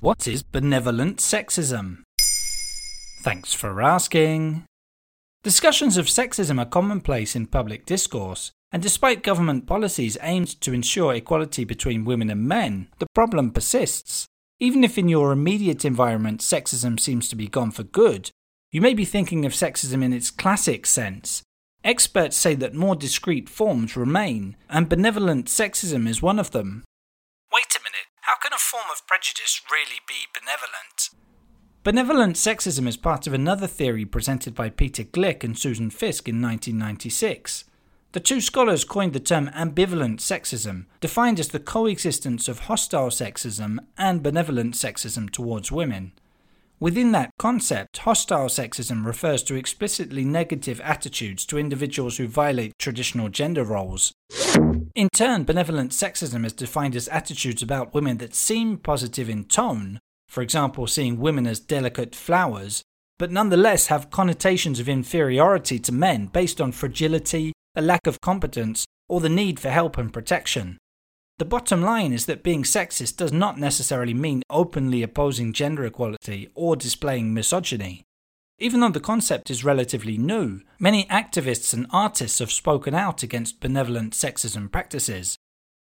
What is benevolent sexism? Thanks for asking. Discussions of sexism are commonplace in public discourse, and despite government policies aimed to ensure equality between women and men, the problem persists. Even if in your immediate environment sexism seems to be gone for good, you may be thinking of sexism in its classic sense. Experts say that more discreet forms remain, and benevolent sexism is one of them. How can a form of prejudice really be benevolent? Benevolent sexism is part of another theory presented by Peter Glick and Susan Fiske in 1996. The two scholars coined the term ambivalent sexism, defined as the coexistence of hostile sexism and benevolent sexism towards women. Within that concept, hostile sexism refers to explicitly negative attitudes to individuals who violate traditional gender roles. In turn, benevolent sexism is defined as attitudes about women that seem positive in tone, for example, seeing women as delicate flowers, but nonetheless have connotations of inferiority to men based on fragility, a lack of competence, or the need for help and protection. The bottom line is that being sexist does not necessarily mean openly opposing gender equality or displaying misogyny. Even though the concept is relatively new, many activists and artists have spoken out against benevolent sexism practices.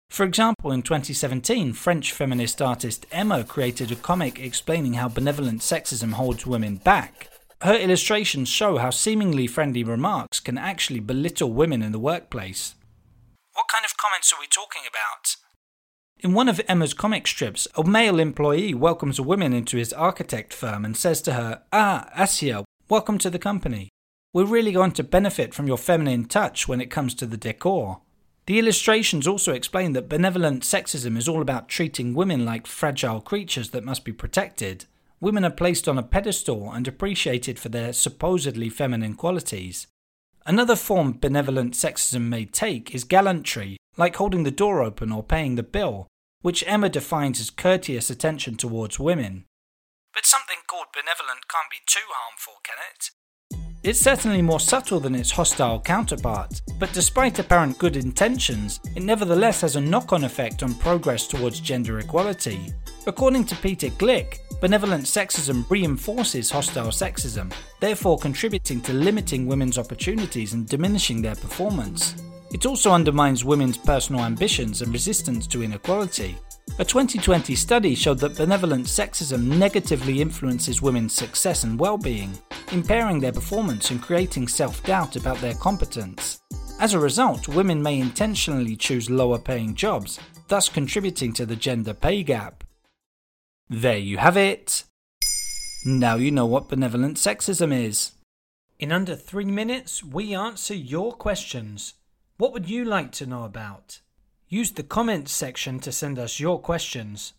For example, in 2017, French feminist artist Emma created a comic explaining how benevolent sexism holds women back. Her illustrations show how seemingly friendly remarks can actually belittle women in the workplace. Comments are we talking about? In one of Emma's comic strips, a male employee welcomes a woman into his architect firm and says to her, Ah, Asia, welcome to the company. We're really going to benefit from your feminine touch when it comes to the decor. The illustrations also explain that benevolent sexism is all about treating women like fragile creatures that must be protected, women are placed on a pedestal and appreciated for their supposedly feminine qualities. Another form benevolent sexism may take is gallantry, like holding the door open or paying the bill, which Emma defines as courteous attention towards women. But something called benevolent can't be too harmful, can it? It's certainly more subtle than its hostile counterpart, but despite apparent good intentions, it nevertheless has a knock on effect on progress towards gender equality. According to Peter Glick, benevolent sexism reinforces hostile sexism, therefore contributing to limiting women's opportunities and diminishing their performance. It also undermines women's personal ambitions and resistance to inequality, a 2020 study showed that benevolent sexism negatively influences women's success and well being, impairing their performance and creating self doubt about their competence. As a result, women may intentionally choose lower paying jobs, thus contributing to the gender pay gap. There you have it. Now you know what benevolent sexism is. In under three minutes, we answer your questions. What would you like to know about? Use the comments section to send us your questions.